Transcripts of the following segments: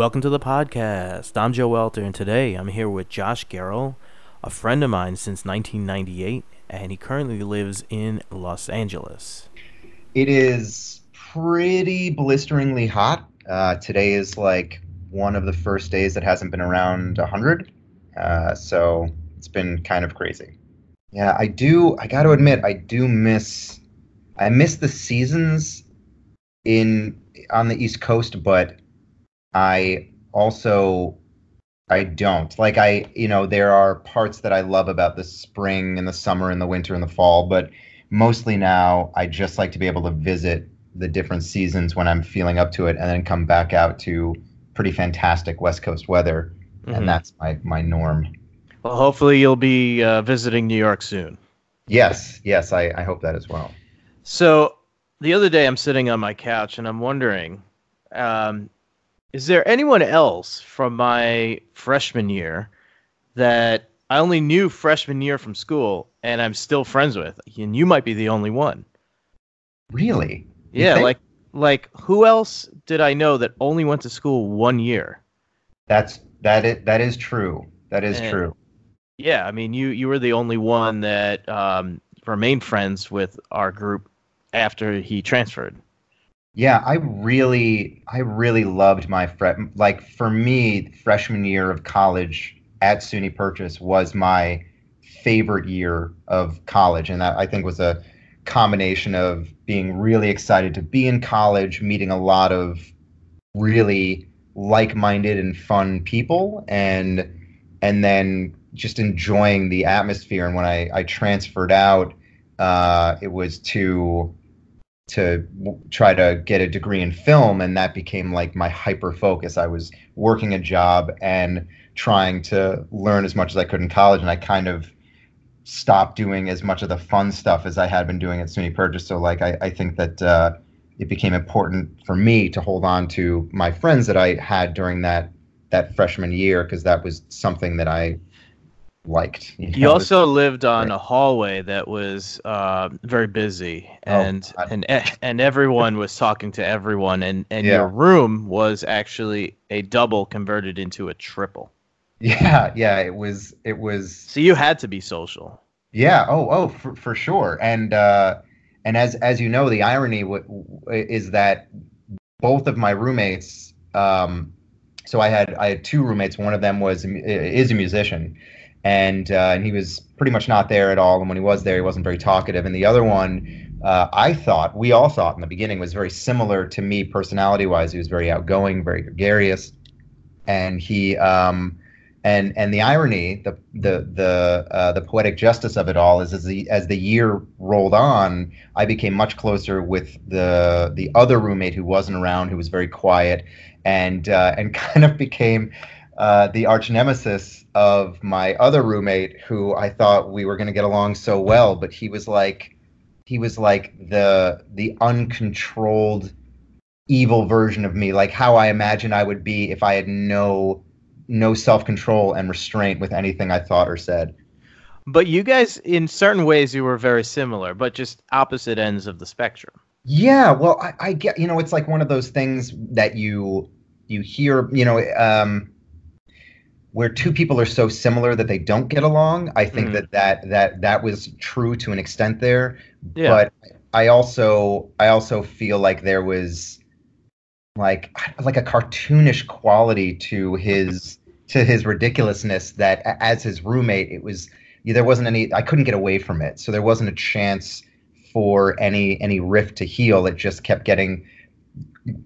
Welcome to the podcast. I'm Joe Welter, and today I'm here with Josh Garrell, a friend of mine since 1998, and he currently lives in Los Angeles. It is pretty blisteringly hot. Uh, today is like one of the first days that hasn't been around 100, uh, so it's been kind of crazy. Yeah, I do. I got to admit, I do miss. I miss the seasons in on the East Coast, but I also I don't. Like I, you know, there are parts that I love about the spring and the summer and the winter and the fall, but mostly now I just like to be able to visit the different seasons when I'm feeling up to it and then come back out to pretty fantastic West Coast weather. Mhm. And that's my my norm. Well, hopefully you'll be uh, visiting New York soon. Yes, yes, I, I hope that as well. So the other day I'm sitting on my couch and I'm wondering, um, is there anyone else from my freshman year that I only knew freshman year from school and I'm still friends with? And you might be the only one. Really? You Yeah, think? like like who else did I know that only went to school one year? That's that is that is true. That is And- true. Yeah, I mean you you were the only one that um, remained friends with our group after he transferred. Yeah, I really, I really loved my fre- like for me, freshman year of college at SUNY Purchase was my favorite year of college, and that I think was a combination of being really excited to be in college, meeting a lot of really like-minded and fun people, and and then just enjoying the atmosphere. And when I I transferred out, uh, it was to to try to get a degree in film and that became like my hyper focus. I was working a job and trying to learn as much as i could in college and i kind of stopped doing as much of the fun stuff as i had been doing at suny purchase so like i, I think that uh, it became important for me to hold on to my friends that i had during that that freshman year because that was something that i liked You know? also lived on right. a hallway that was uh, very busy, Oh, and God. and e- and everyone was talking to everyone, and and Yeah. your room was actually a double converted into a triple. yeah yeah it was it was So you had to be social. Yeah. Oh, oh, for, for sure. And uh, and as as you know, the irony w- w- is that both of my roommates. Um, so I had I had two roommates. One of them was is a musician, and uh, and he was pretty much not there at all. And when he was there, he wasn't very talkative. And the other one, uh, I thought we all thought in the beginning was very similar to me personality wise. He was very outgoing, very gregarious, and he. Um, and and the irony, the the the uh, the poetic justice of it all is as the as the year rolled on, I became much closer with the the other roommate who wasn't around, who was very quiet, and uh, and kind of became uh, the arch nemesis of my other roommate, who I thought we were going to get along so well, but he was like he was like the the uncontrolled evil version of me, like how I imagine I would be if I had no no self control and restraint with anything I thought or said. But you guys, in certain ways, you were very similar, but just opposite ends of the spectrum. Yeah, well, I, I get you know it's like one of those things that you you hear you know um, where two people are so similar that they don't get along. I think Mm. that, that that that was true to an extent there, Yeah. but I also I also feel like there was like like a cartoonish quality to his to his ridiculousness that as his roommate it was there wasn't any I couldn't get away from it so there wasn't a chance for any any rift to heal it just kept getting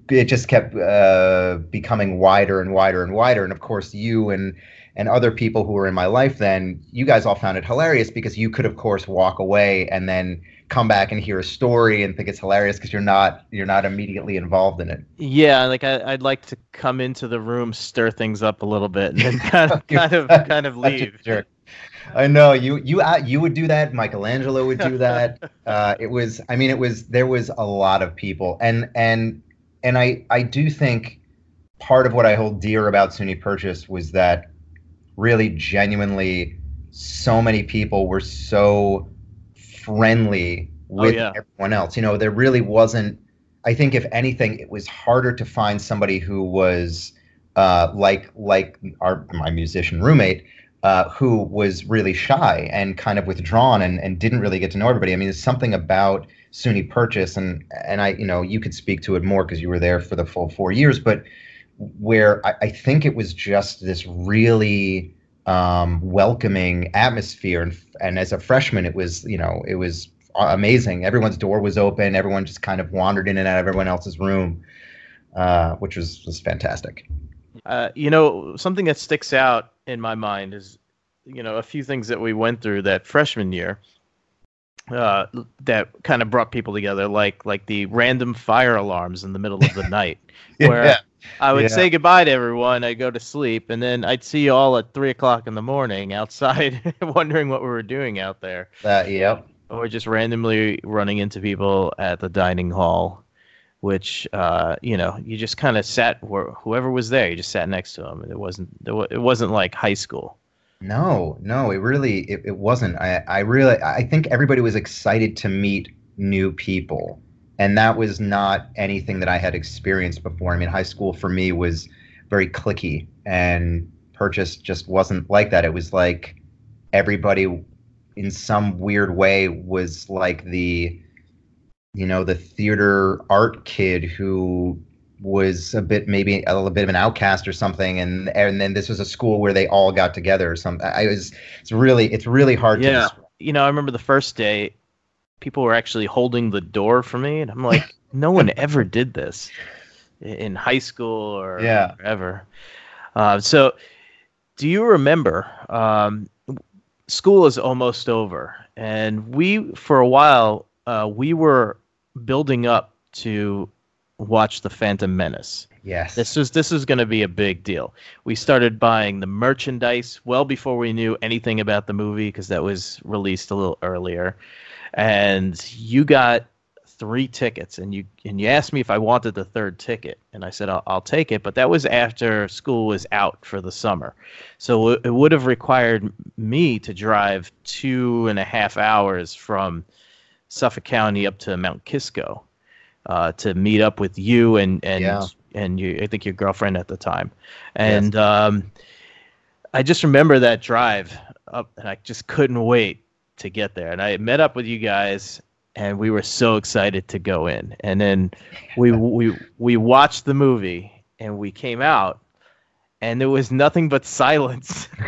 it just kept uh, becoming wider and wider and wider and of course you and and other people who were in my life then you guys all found it hilarious because you could of course walk away and then come back and hear a story and think it's hilarious because you're not you're not immediately involved in it Yeah, like I, I'd like to come into the room, stir things up a little bit, and then kind of, kind of, kind of leave. jerk. I know you you uh, you would do that. Michelangelo would do that. uh, it was I mean it was there was a lot of people and and and I I do think part of what I hold dear about SUNY Purchase was that really genuinely so many people were so friendly with yeah. everyone else. You know, there really wasn't. I think if anything, it was harder to find somebody who was uh, like like our my musician roommate, uh, who was really shy and kind of withdrawn and, and didn't really get to know everybody. I mean, there's something about SUNY Purchase, and and I, you know, you could speak to it more because you were there for the full four years, but where I, I think it was just this really um, welcoming atmosphere, and and as a freshman, it was you know it was amazing. Everyone's door was open. Everyone just kind of wandered in and out of everyone else's room, uh, which was was fantastic. Uh, you know, something that sticks out in my mind is, you know, a few things that we went through that freshman year uh, that kind of brought people together, like like the random fire alarms in the middle of the night, where. I would yeah. say goodbye to everyone, I'd go to sleep, and then I'd see you all at three o'clock in the morning outside, wondering what we were doing out there. Uh, yep. Or just randomly running into people at the dining hall which uh, you know you just kind of sat where whoever was there, you just sat next to them. It wasn't it wasn't like high school. No, no, it really it, it wasn't. I I really I think everybody was excited to meet new people, and that was not anything that I had experienced before. I mean, high school for me was very clicky, and purchase just wasn't like that. It was like everybody in some weird way was like the you know, the theater art kid who was a bit maybe a little bit of an outcast or something and and then this was a school where they all got together or something i was it's really it's really hard yeah. to you know i remember the first day people were actually holding the door for me and i'm like no one ever did this in high school or yeah. ever uh, so do you remember um, school is almost over and we for a while uh, we were building up to watch the Phantom Menace. Yes. This was this was going to be a big deal. We started buying the merchandise well before we knew anything about the movie because that was released a little earlier. And you got three tickets and you and you asked me if I wanted the third ticket and I said I'll, I'll take it but that was after school was out for the summer so it, it would have required me to drive two and a half hours from Suffolk County up to Mount Kisco uh, to meet up with you and and yeah. and you, I think your girlfriend at the time, and yes. um, I just remember that drive up, and I just couldn't wait to get there. And I met up with you guys, and we were so excited to go in. And then we we we watched the movie, and we came out, and there was nothing but silence.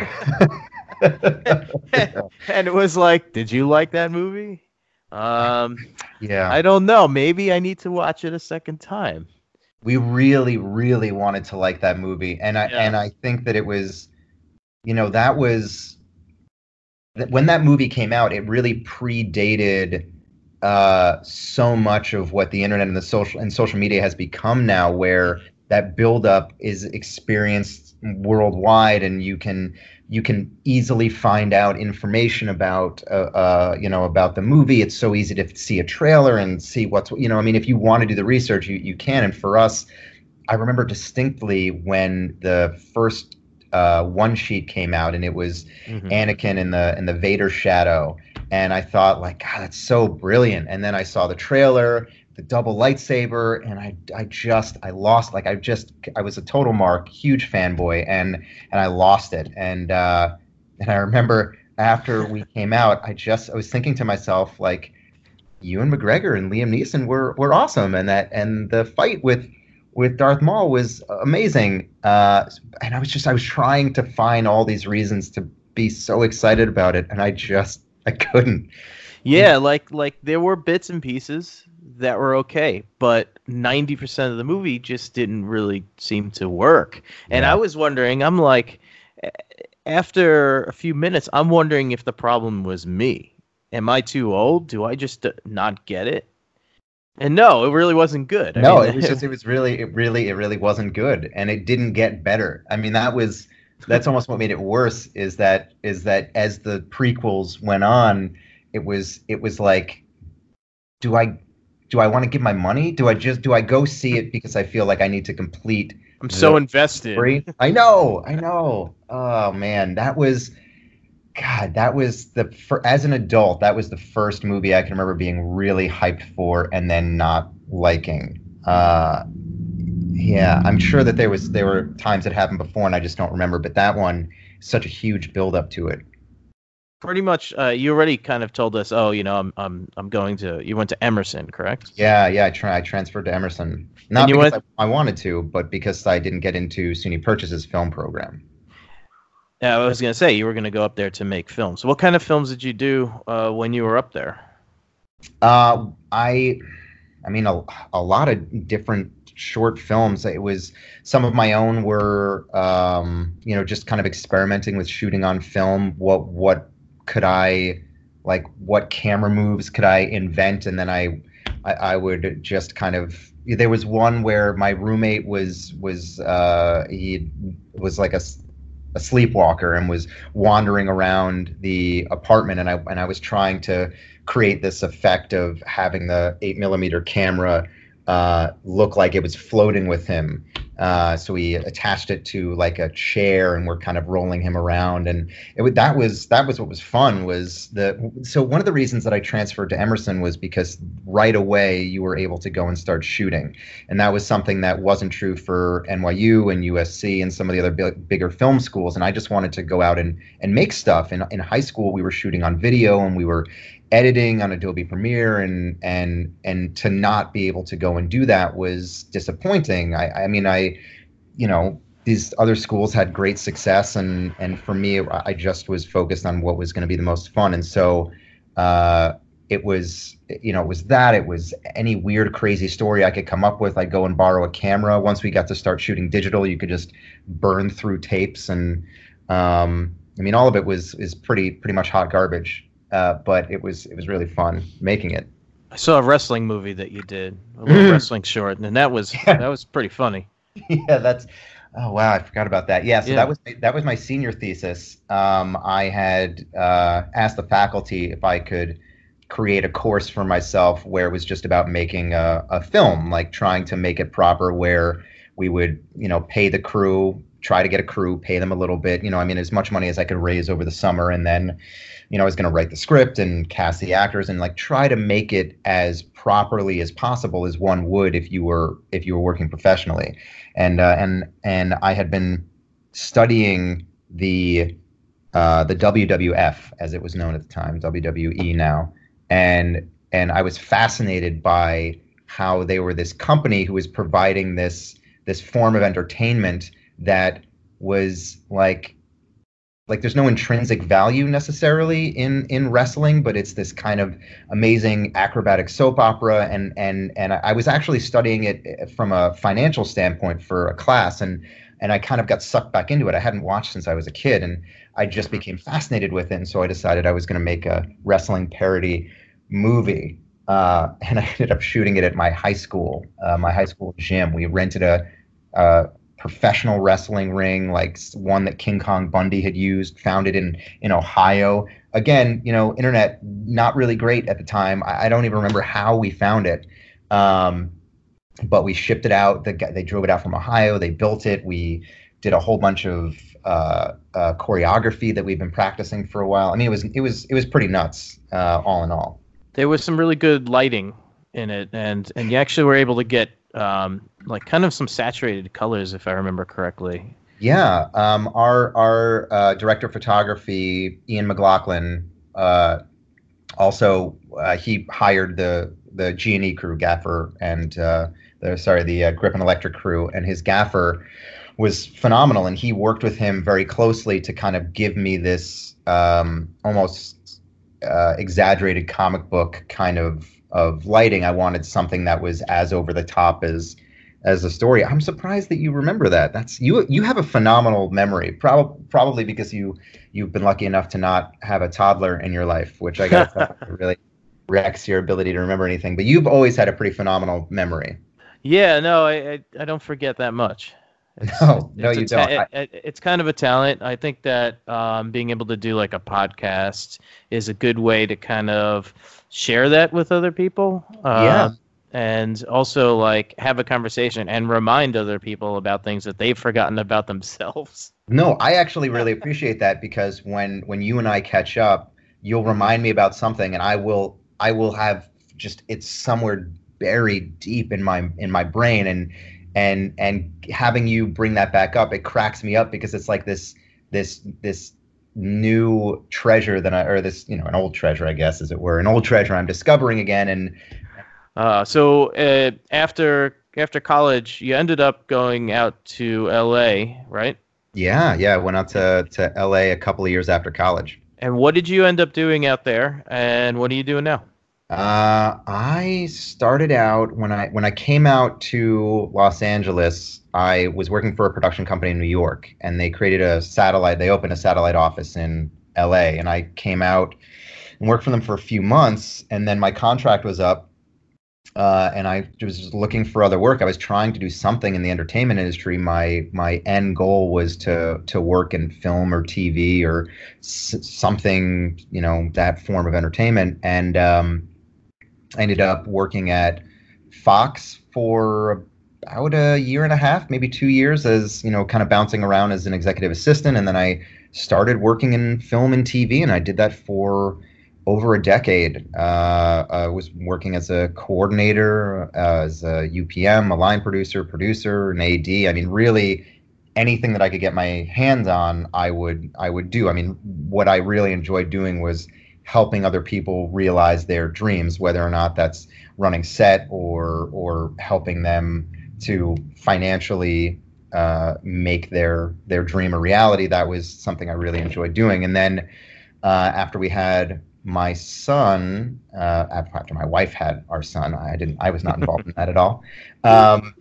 and it was like, did you like that movie? Um, yeah. I don't know. Maybe I need to watch it a second time. We really, really wanted to like that movie, and I yeah. and I think that it was, you know, that was when that movie came out. It really predated uh, so much of what the internet and the social and social media has become now, where that buildup is experienced worldwide, and you can you can easily find out information about uh, uh, you know about the movie. It's so easy to see a trailer and see what's you know i mean if you want to do the research you, you can. And for us i remember distinctly when the first uh, one sheet came out and it was mm-hmm. anakin in the in the vader shadow. And i thought like god that's so brilliant. And then i saw the trailer the double lightsaber and I I just I lost like I just I was a total mark huge fanboy and and I lost it. And uh and I remember after we came out I just I was thinking to myself like Ewan McGregor and Liam Neeson were were awesome and that and the fight with with Darth Maul was amazing. Uh and I was just I was trying to find all these reasons to be so excited about it and I just I couldn't. Yeah, like like there were bits and pieces that were okay, but 90% of the movie just didn't really seem to work. And yeah. I was wondering, I'm like, after a few minutes, I'm wondering if the problem was me. Am I too old? Do I just not get it? And no, it really wasn't good. I no, mean, it was just, it was really, it really, it really wasn't good, and it didn't get better. I mean, that was, that's almost what made it worse. Is that, is that as the prequels went on, it was, it was like, do I do I want to give my money? Do I just do I go see it because I feel like I need to complete? I'm so invested. Story? I know, I know. Oh man, that was God. That was the for as an adult. That was the first movie I can remember being really hyped for and then not liking. Uh, yeah, I'm sure that there was there were times that happened before, and I just don't remember. But that one, such a huge build up to it. Pretty much, uh, you already kind of told us. Oh, you know, I'm I'm I'm going to. You went to Emerson, correct? Yeah, yeah. I try. I transferred to Emerson, not because went- I, I wanted to, but because I didn't get into SUNY Purchase's film program. Yeah, I was gonna say you were gonna go up there to make films. What kind of films did you do uh, when you were up there? Uh, I, I mean, a, a lot of different short films. It was some of my own were, um, you know, just kind of experimenting with shooting on film. What what could I, like, what camera moves could I invent? And then I, I, I would just kind of. There was one where my roommate was was uh, he was like a, sleepwalker and was wandering around the apartment and I and I was trying to create this effect of having the eight millimeter camera uh, look like it was floating with him. Uh, so we attached it to like a chair and we're kind of rolling him around. And it that was that was what was fun was the so one of the reasons that I transferred to Emerson was because right away you were able to go and start shooting. And that was something that wasn't true for NYU and USC and some of the other big, bigger film schools. And I just wanted to go out and and make stuff. In in high school we were shooting on video and we were editing on Adobe Premiere and and and to not be able to go and do that was disappointing. I, I mean I you know these other schools had great success and and for me I just was focused on what was going to be the most fun. And so uh, it was you know it was that it was any weird crazy story I could come up with. I'd go and borrow a camera. Once we got to start shooting digital you could just burn through tapes and um, I mean all of it was is pretty pretty much hot garbage uh, but it was it was really fun making it. I saw a wrestling movie that you did, a little Mm. wrestling short, and that was Yeah. that was pretty funny. yeah, that's. Oh wow, I forgot about that. Yeah, so Yeah. that was that was my senior thesis. Um, I had uh, asked the faculty if I could create a course for myself where it was just about making a, a film, like trying to make it proper, where we would you know pay the crew, try to get a crew, pay them a little bit, you know, I mean as much money as I could raise over the summer, and then you know, I was going to write the script and cast the actors and like try to make it as properly as possible as one would if you were if you were working professionally. And uh, and and I had been studying the uh, the WWF as it was known at the time, WWE now, and and I was fascinated by how they were this company who was providing this this form of entertainment that was like like there's no intrinsic value necessarily in in wrestling but it's this kind of amazing acrobatic soap opera and and and I was actually studying it from a financial standpoint for a class and and I kind of got sucked back into it. I hadn't watched since I was a kid and I just became fascinated with it and so I decided I was going to make a wrestling parody movie. Uh, and I ended up shooting it at my high school, uh, my high school gym. We rented a, a professional wrestling ring, like one that King Kong Bundy had used, founded in in Ohio. Again, you know, internet not really great at the time. I, I don't even remember how we found it, um, but we shipped it out. The, they drove it out from Ohio. They built it. We did a whole bunch of uh, uh, choreography that we've been practicing for a while. I mean, it was it was it was pretty nuts, uh, all in all. There was some really good lighting in it, and and you actually were able to get um, like kind of some saturated colors, if I remember correctly. Yeah, um, our our uh, director of photography, Ian McLaughlin, uh, also uh, he hired the the G and E crew, Gaffer, and uh, the sorry the uh, Grip and Electric crew, and his gaffer was phenomenal, and he worked with him very closely to kind of give me this um, almost uh, exaggerated comic book kind of of lighting. I wanted something that was as over the top as as a story. I'm surprised that you remember that. That's you. You have a phenomenal memory. Probably probably because you you've been lucky enough to not have a toddler in your life, which I guess really wrecks your ability to remember anything. But you've always had a pretty phenomenal memory. Yeah, no, I I, I don't forget that much. It's, No, no, it's a you ta- don't. it- it- it's kind of a talent. I think that um, being able to do like a podcast is a good way to kind of share that with other people. Um, Yeah. And also like have a conversation and remind other people about things that they've forgotten about themselves. No, I actually really appreciate that because when when you and I catch up, you'll remind me about something, and I will I will have just it's somewhere buried deep in my in my brain, and and and having you bring that back up, it cracks me up because it's like this this this new treasure that I or this you know an old treasure I guess as it were an old treasure I'm discovering again and uh, so uh, after after college you ended up going out to L.A. right? Yeah, yeah. I went out to to L.A. a couple of years after college. And what did you end up doing out there? And what are you doing now? Uh, I started out when I when I came out to Los Angeles. I was working for a production company in New York, and they created a satellite. They opened a satellite office in L.A. And I came out and worked for them for a few months, and then my contract was up, uh, and I was looking for other work. I was trying to do something in the entertainment industry. My my end goal was to to work in film or TV or s- something, you know, that form of entertainment, and um, I ended up working at Fox for about a year and a half, maybe two years, as you know, kind of bouncing around as an executive assistant, and then I started working in film and TV, and I did that for over a decade. Uh, I was working as a coordinator, uh, as a UPM, a line producer, producer, an AD. I mean, really anything that I could get my hands on, I would I would do. I mean, what I really enjoyed doing was helping other people realize their dreams, whether or not that's running set or or helping them to financially uh, make their their dream a reality. That was something I really enjoyed doing. And then uh, after we had my son, uh, after my wife had our son, I didn't. I was not involved in that at all. Um,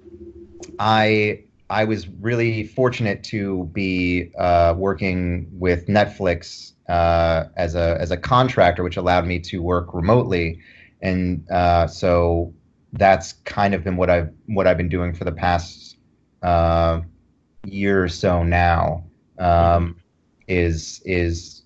I I was really fortunate to be uh, working with Netflix uh, as a as a contractor, which allowed me to work remotely, and uh, so that's kind of been what I've what I've been doing for the past uh, year or so now. Um, is is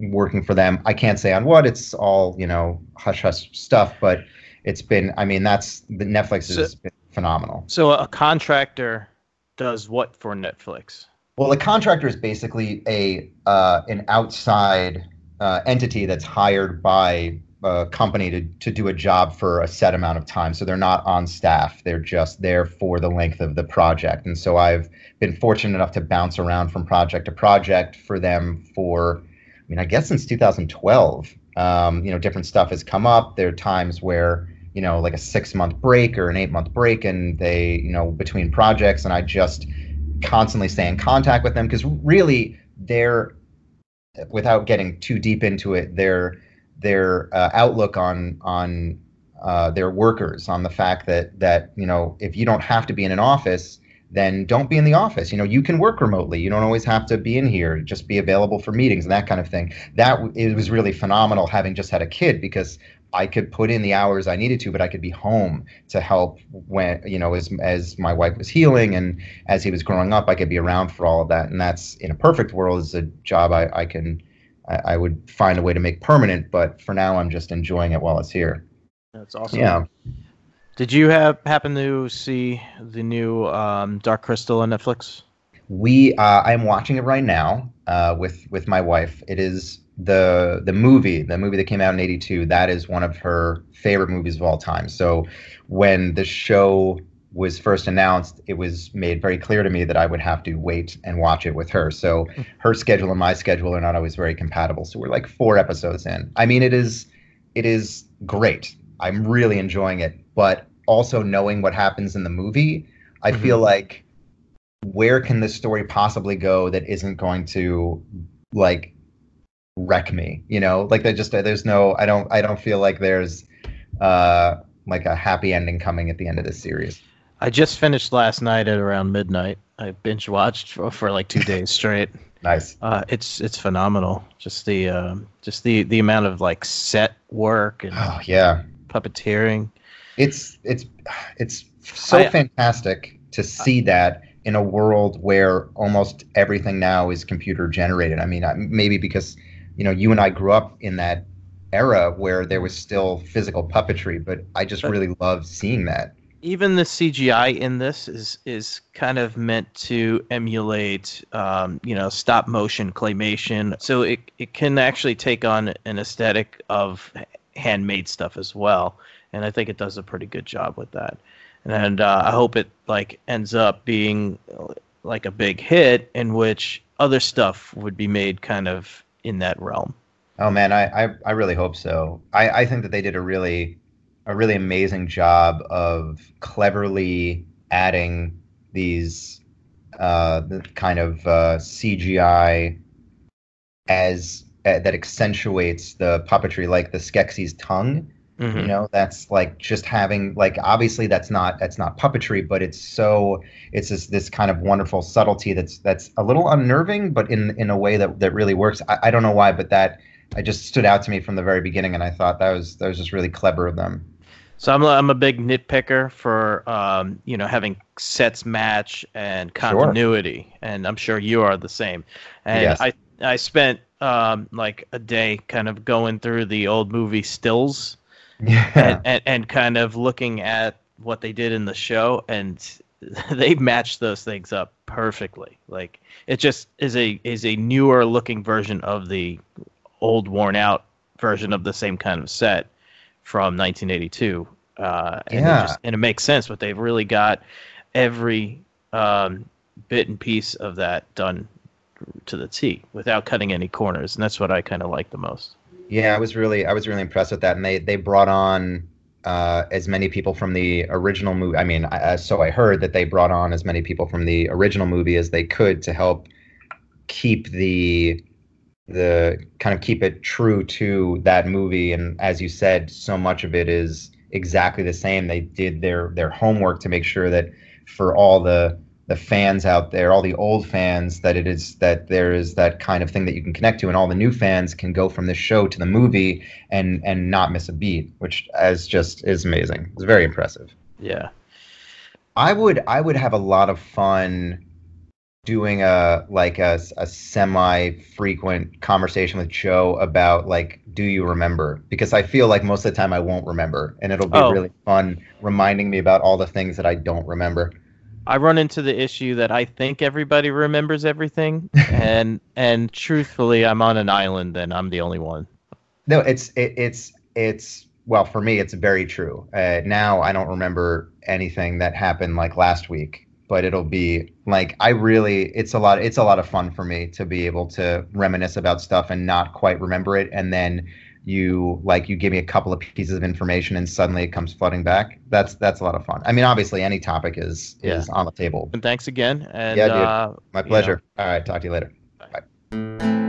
working for them. I can't say on what. It's all you know hush hush stuff, but it's been. I mean, that's the Netflix has been phenomenal. So a contractor does what for Netflix? Well, a contractor is basically a uh, an outside uh, entity that's hired by a company to, to do a job for a set amount of time. So they're not on staff; they're just there for the length of the project. And so I've been fortunate enough to bounce around from project to project for them for, I mean, I guess since 2012. Um, you know, different stuff has come up. There are times where you know, like a six month break or an eight month break, and they, you know, between projects, and I just constantly stay in contact with them because really they're without getting too deep into it their their uh, outlook on on uh, their workers on the fact that that you know if you don't have to be in an office then don't be in the office. You know you can work remotely. You don't always have to be in here. Just be available for meetings and that kind of thing. That it was really phenomenal having just had a kid because I could put in the hours I needed to, but I could be home to help when you know as as my wife was healing and as he was growing up, I could be around for all of that. And that's in a perfect world is a job I, I can I, I would find a way to make permanent. But for now, I'm just enjoying it while it's here. That's awesome. Yeah. Did you have happen to see the new um, Dark Crystal on Netflix? We uh, I'm watching it right now uh, with with my wife. It is the the movie the movie that came out in 82 that is one of her favorite movies of all time. So when the show was first announced it was made very clear to me that i would have to wait and watch it with her. So her schedule and my schedule are not always very compatible. So we're like four episodes in. I mean it is it is great. I'm really enjoying it. But also knowing what happens in the movie i Mhm. feel like where can this story possibly go that isn't going to like wreck me you know like there just there's no i don't i don't feel like there's uh like a happy ending coming at the end of this series I just finished last night at around midnight. I binge watched for, for like two days straight. nice Uh, it's it's phenomenal. Just the um, just the the amount of like set work and oh yeah puppeteering. it's it's it's so I- fantastic to see that in a world where almost everything now is computer generated i mean I- maybe because you know you and i grew up in that era where there was still physical puppetry but i just But- really love seeing that Even the CGI in this is is kind of meant to emulate, um, you know, stop motion claymation. So it it can actually take on an aesthetic of handmade stuff as well, and I think it does a pretty good job with that. and uh, I hope it like ends up being like a big hit in which other stuff would be made kind of in that realm. Oh man, I, I, I really hope so. I, I think that they did a really a really amazing job of cleverly adding these uh, the kind of uh, CGI as uh, that accentuates the puppetry, like the Skeksis tongue. Mm-hmm. You know, that's like just having like obviously that's not that's not puppetry, but it's so it's this this kind of wonderful subtlety that's that's a little unnerving, but in in a way that that really works. I, I don't know why, but that I just stood out to me from the very beginning, and I thought that was that was just really clever of them. So I'm I'm a big nitpicker for um, you know having sets match and continuity, sure. and I'm sure you are the same. And yes. I I spent um, like a day kind of going through the old movie stills, yeah. and, and, and kind of looking at what they did in the show, and they matched those things up perfectly. Like it just is a is a newer looking version of the old worn out version of the same kind of set from 1982. Uh, and, yeah. it just, and it makes sense, but they've really got every um, bit and piece of that done to the T without cutting any corners, and that's what I kind of like the most. Yeah, I was really I was really impressed with that, and they they brought on uh, as many people from the original movie. I mean, I, so I heard that they brought on as many people from the original movie as they could to help keep the the kind of keep it true to that movie and as you said so much of it is exactly the same they did their their homework to make sure that for all the the fans out there all the old fans that it is that there is that kind of thing that you can connect to and all the new fans can go from the show to the movie and and not miss a beat which as just is amazing it's very impressive yeah i would i would have a lot of fun doing a like a, a semi frequent conversation with Joe about like do you remember because I feel like most of the time I won't remember and it'll be oh. really fun reminding me about all the things that I don't remember. I run into the issue that I think everybody remembers everything and and truthfully I'm on an island and I'm the only one. No, it's it, it's it's well for me it's very true. Uh, now I don't remember anything that happened like last week but it'll be like I really it's a lot it's a lot of fun for me to be able to reminisce about stuff and not quite remember it and then you like you give me a couple of pieces of information and suddenly it comes flooding back. That's that's a lot of fun. I mean, obviously, any topic is yeah. is on the table. And thanks again. And yeah, dude. Uh, My pleasure. You know. All right, talk to you later. Bye. Bye.